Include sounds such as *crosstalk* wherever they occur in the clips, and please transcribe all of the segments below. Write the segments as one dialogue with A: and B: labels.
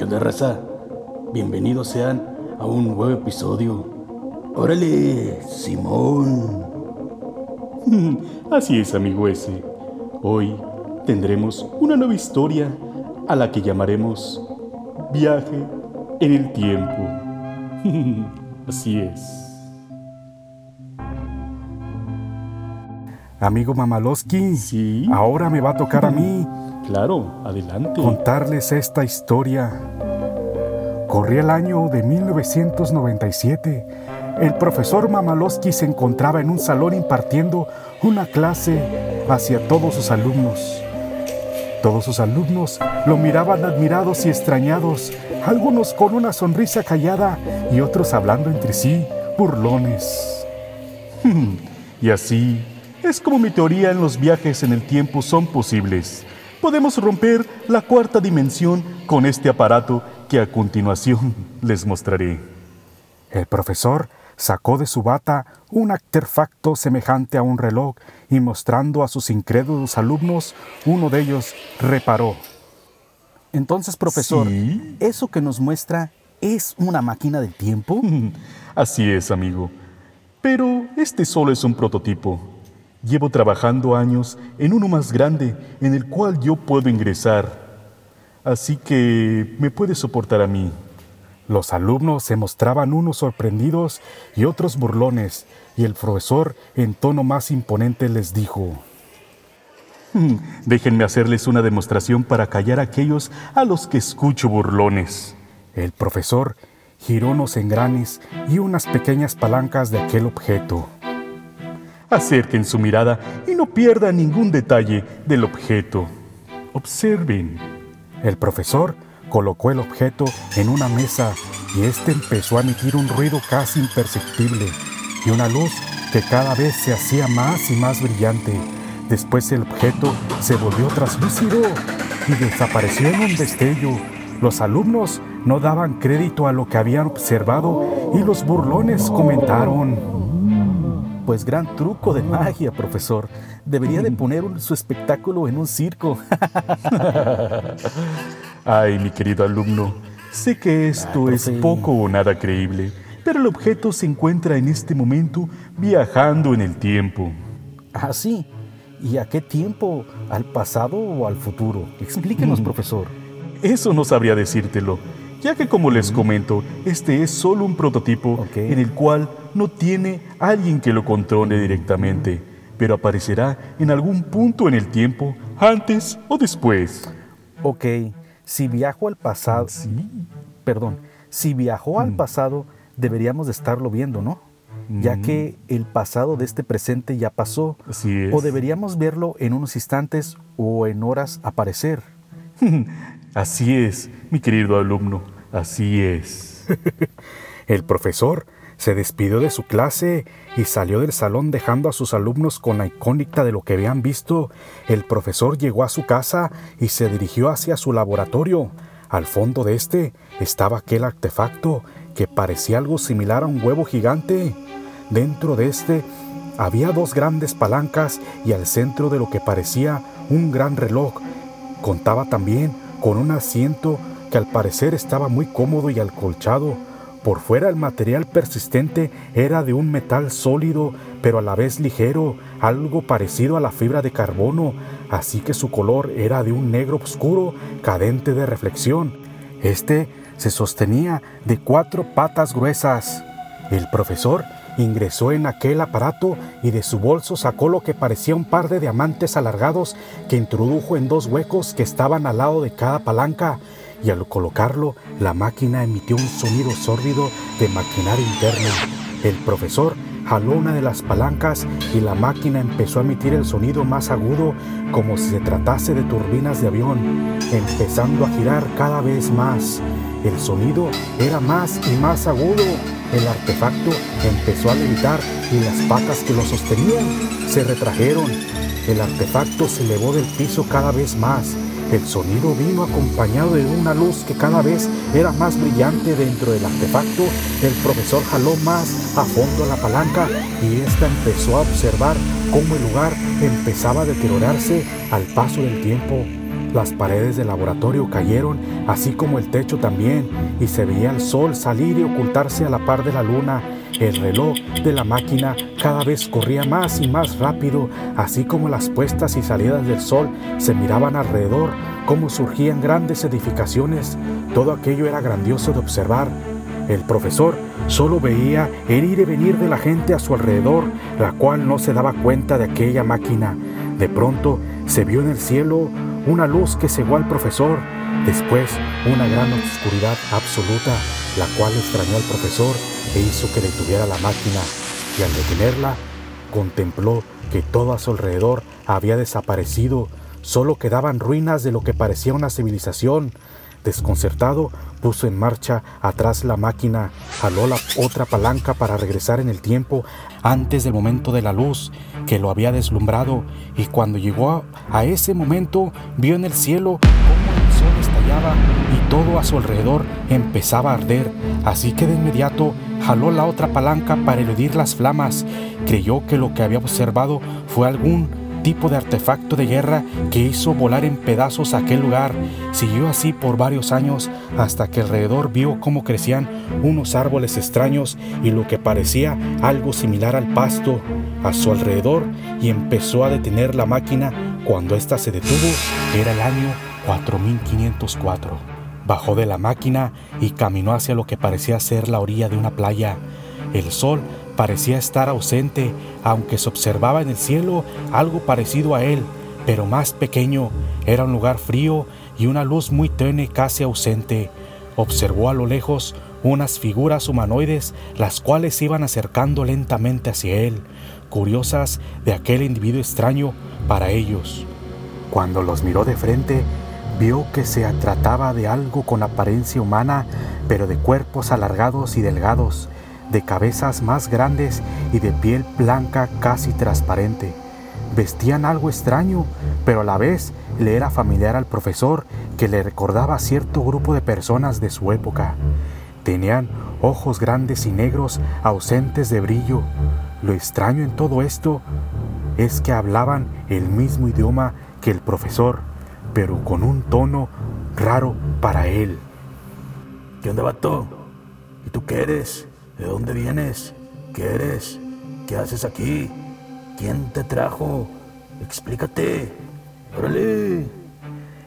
A: ¿Qué onda, raza? Bienvenidos sean a un nuevo episodio. ¡Órale, Simón! *laughs*
B: Así es, amigo ese. Hoy tendremos una nueva historia a la que llamaremos Viaje en el Tiempo. *laughs* Así es.
C: Amigo Mamalowski,
B: Sí.
C: ahora me va a tocar a mí
B: Claro, adelante.
C: contarles esta historia. Corría el año de 1997. El profesor Mamalowski se encontraba en un salón impartiendo una clase hacia todos sus alumnos. Todos sus alumnos lo miraban admirados y extrañados, algunos con una sonrisa callada y otros hablando entre sí, burlones. *laughs*
B: Y así es como mi teoría en los viajes en el tiempo son posibles. Podemos romper la cuarta dimensión con este aparato que a continuación les mostraré.
C: El profesor sacó de su bata un artefacto semejante a un reloj y mostrando a sus incrédulos alumnos, uno de ellos reparó.
A: Entonces, profesor,
B: Sí.
A: ¿eso que nos muestra es una máquina del tiempo? *laughs*
B: Así es, amigo. Pero este solo es un prototipo. Llevo trabajando años en uno más grande en el cual yo puedo ingresar. Así que me puede soportar a mí.
C: Los alumnos se mostraban unos sorprendidos y otros burlones, y el profesor en tono más imponente les dijo,
B: Déjenme hacerles una demostración para callar a aquellos a los que escucho burlones.
C: el profesor giró unos engranes y unas pequeñas palancas de aquel objeto.
B: Acerquen su mirada y no pierdan ningún detalle del objeto. Observen.
C: El profesor colocó el objeto en una mesa y éste empezó a emitir un ruido casi imperceptible y una luz que cada vez se hacía más y más brillante. Después el objeto se volvió traslúcido y desapareció en un destello. Los alumnos no daban crédito a lo que habían observado y los burlones comentaron.
A: Pues gran truco de magia, profesor. Debería de *laughs* poner un- su espectáculo en un circo. *laughs*
B: Ay, mi querido alumno, sé que esto
A: Ay,
B: es poco o nada creíble, pero el objeto se encuentra en este momento viajando en el tiempo.
A: ah, sí. ¿Y a qué tiempo? ¿Al pasado o al futuro? Explíquenos, profesor.
B: Eso no sabría decírtelo, ya que como les comento, este es solo un prototipo en el cual no tiene alguien que lo controle directamente, pero aparecerá en algún punto en el tiempo, antes o después.
A: Ok, si viajo al pasado... Perdón, si viajó al pasado, deberíamos de estarlo viendo, ¿no? Ya que el pasado de este presente ya pasó.
B: Así es.
A: O deberíamos verlo en unos instantes o en horas aparecer. *laughs*
B: Así es, mi querido alumno, así es. *laughs*
C: El profesor se despidió de su clase y salió del salón dejando a sus alumnos con la incógnita de lo que habían visto. El profesor llegó a su casa y se dirigió hacia su laboratorio. Al fondo de este estaba aquel artefacto que parecía algo similar a un huevo gigante. Dentro de este había dos grandes palancas y al centro de lo que parecía un gran reloj. Contaba también con un asiento que al parecer estaba muy cómodo y acolchado. Por fuera el material persistente era de un metal sólido, pero a la vez ligero, algo parecido a la fibra de carbono, así que su color era de un negro oscuro, cadente de reflexión. Este se sostenía de cuatro patas gruesas. El profesor ingresó en aquel aparato y de su bolso sacó lo que parecía un par de diamantes alargados que introdujo en dos huecos que estaban al lado de cada palanca y al colocarlo la máquina emitió un sonido sórdido de maquinaria interna. El profesor jaló una de las palancas y la máquina empezó a emitir el sonido más agudo como si se tratase de turbinas de avión, empezando a girar cada vez más. El sonido era más y más agudo. El artefacto empezó a levitar y las patas que lo sostenían se retrajeron. El artefacto se elevó del piso cada vez más. El sonido vino acompañado de una luz que cada vez era más brillante dentro del artefacto. El profesor jaló más a fondo la palanca y ésta empezó a observar cómo el lugar empezaba a deteriorarse al paso del tiempo. Las paredes del laboratorio cayeron, así como el techo también, y se veía el sol salir y ocultarse a la par de la luna. El reloj de la máquina cada vez corría más y más rápido, así como las puestas y salidas del sol se miraban alrededor, como surgían grandes edificaciones. Todo aquello era grandioso de observar. El profesor solo veía el ir y venir de la gente a su alrededor, la cual no se daba cuenta de aquella máquina. De pronto se vio en el cielo una luz que cegó al profesor, después una gran oscuridad absoluta, la cual extrañó al profesor e hizo que detuviera la máquina, y al detenerla, contempló que todo a su alrededor había desaparecido, solo quedaban ruinas de lo que parecía una civilización. Desconcertado, puso en marcha atrás la máquina, jaló la otra palanca para regresar en el tiempo antes del momento de la luz que lo había deslumbrado y cuando llegó a, ese momento vio en el cielo cómo el sol estallaba y todo a su alrededor empezaba a arder, así que de inmediato jaló la otra palanca para eludir las flamas. Creyó que lo que había observado fue algún tipo de artefacto de guerra que hizo volar en pedazos aquel lugar. Siguió así por varios años hasta que alrededor vio cómo crecían unos árboles extraños y lo que parecía algo similar al pasto a su alrededor y empezó a detener la máquina cuando ésta se detuvo. Era el año 4504. Bajó de la máquina y caminó hacia lo que parecía ser la orilla de una playa. El sol parecía estar ausente, aunque se observaba en el cielo algo parecido a él, pero más pequeño. Era un lugar frío y una luz muy tenue casi ausente. Observó a lo lejos unas figuras humanoides, las cuales iban acercando lentamente hacia él, curiosas de aquel individuo extraño para ellos. Cuando los miró de frente, vio que se trataba de algo con apariencia humana, pero de cuerpos alargados y delgados, de cabezas más grandes y de piel blanca casi transparente. Vestían algo extraño, pero a la vez le era familiar al profesor que le recordaba a cierto grupo de personas de su época. Tenían ojos grandes y negros ausentes de brillo. Lo extraño en todo esto es que hablaban el mismo idioma que el profesor, pero con un tono raro para él.
D: ¿Qué onda, vato? ¿Y tú qué eres? ¿De dónde vienes? ¿Qué eres? ¿Qué haces aquí? ¿Quién te trajo? Explícate. Órale.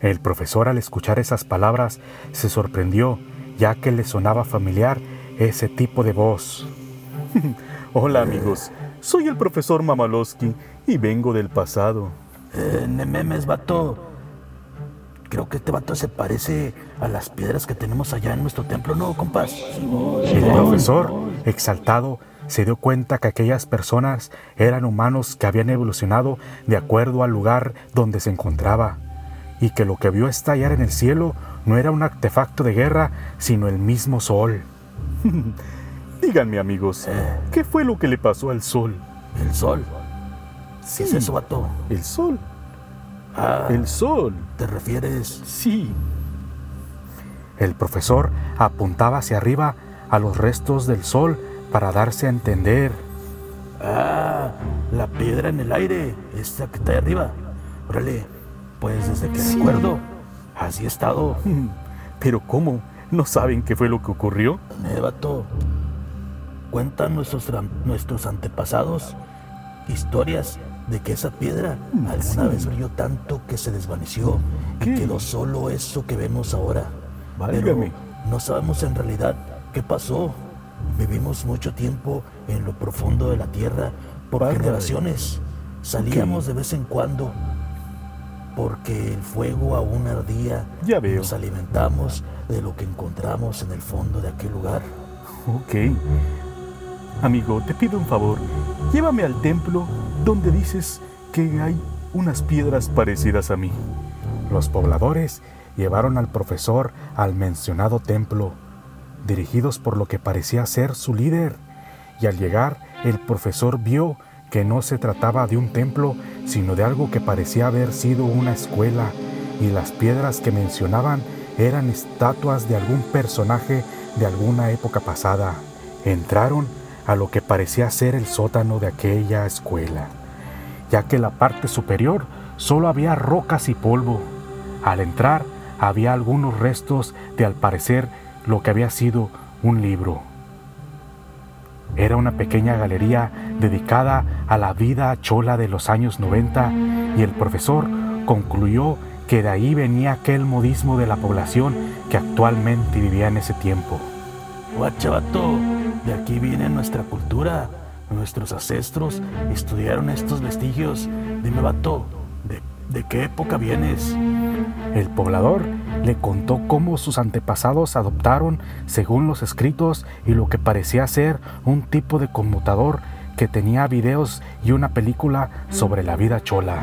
C: El profesor al escuchar esas palabras se sorprendió, ya que le sonaba familiar ese tipo de voz. *laughs*
B: Hola amigos, soy el profesor Mamalowski y vengo del pasado.
D: Eh, Nememes, vato. Creo que este vato se parece a las piedras que tenemos allá en nuestro templo, ¿no, compás?
C: El profesor, exaltado, se dio cuenta que aquellas personas eran humanos que habían evolucionado de acuerdo al lugar donde se encontraba, y que lo que vio estallar en el cielo no era un artefacto de guerra, sino el mismo sol. *laughs*
B: Díganme, amigos, eh. ¿qué fue lo que le pasó al sol?
D: ¿El sol? ¿Qué es eso, vato?
B: El sol.
D: Ah,
B: el sol.
D: ¿Te refieres?
B: Sí.
C: El profesor apuntaba hacia arriba a los restos del sol para darse a entender.
D: Ah, la piedra en el aire, esta que está ahí arriba. Órale, pues desde que recuerdo, así he estado. *laughs*
B: Pero ¿cómo? ¿No saben qué fue lo que ocurrió?
D: Me vato. Cuentan nuestros, nuestros antepasados historias de que esa piedra alguna vez brilló tanto que se desvaneció y quedó solo eso que vemos ahora. Pero no sabemos en realidad qué pasó. Vivimos mucho tiempo en lo profundo de la tierra por generaciones. Salíamos de vez en cuando porque el fuego aún ardía.
B: Ya veo.
D: Nos alimentamos de lo que encontramos en el fondo de aquel lugar.
B: Ok. Amigo, te pido un favor. Llévame al templo donde dices que hay unas piedras parecidas a mí.
C: Los pobladores llevaron al profesor al mencionado templo, dirigidos por lo que parecía ser su líder, y al llegar el profesor vio que no se trataba de un templo, sino de algo que parecía haber sido una escuela, y las piedras que mencionaban eran estatuas de algún personaje de alguna época pasada. Entraron a lo que parecía ser el sótano de aquella escuela, ya que la parte superior solo había rocas y polvo. Al entrar había algunos restos de al parecer lo que había sido un libro. Era una pequeña galería dedicada a la vida chola de los años 90 y el profesor concluyó que de ahí venía aquel modismo de la población que actualmente vivía en ese tiempo.
D: Guachavato, de aquí viene nuestra cultura. Nuestros ancestros estudiaron estos vestigios. Dime, vato, ¿de, ¿de qué época vienes?
C: El poblador le contó cómo sus antepasados adoptaron, según los escritos, y lo que parecía ser un tipo de conmutador que tenía videos y una película sobre la vida chola.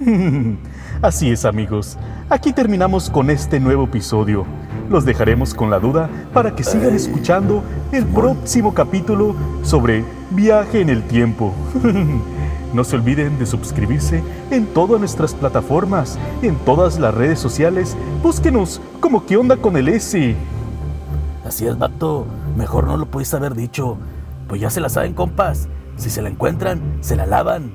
C: *laughs*
B: Así es amigos, aquí terminamos con este nuevo episodio. Los dejaremos con la duda para que sigan escuchando el próximo capítulo sobre viaje en el tiempo. *laughs* No se olviden de suscribirse en todas nuestras plataformas, en todas las redes sociales. Búsquenos como qué onda con el S.
D: Así es, vato. Mejor no lo pudiste haber dicho. Pues ya se la saben, compas. Si se la encuentran, se la lavan.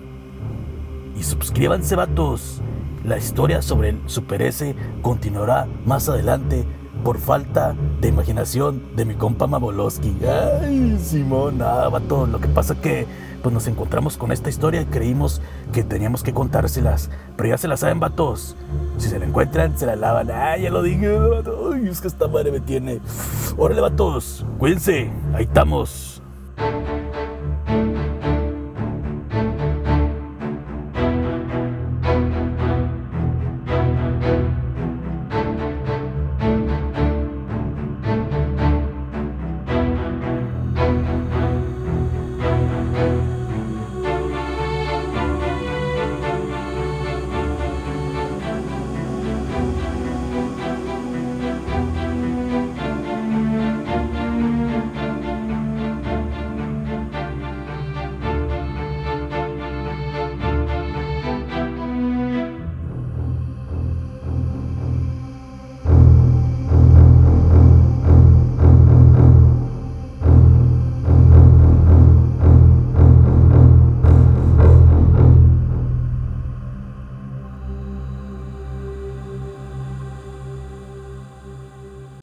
D: Y suscríbanse, vatos. La historia sobre el Super S continuará más adelante por falta de imaginación de mi compa Maboloski. Ay, Simón, ah, vato. Lo que pasa que pues nos encontramos con esta historia y creímos que teníamos que contárselas. Pero ya se la saben, vatos. Si se la encuentran, se la lavan. Ay, ya lo dije, vato. Ay, es que esta madre me tiene. Órale, vatos. Cuídense. Ahí estamos.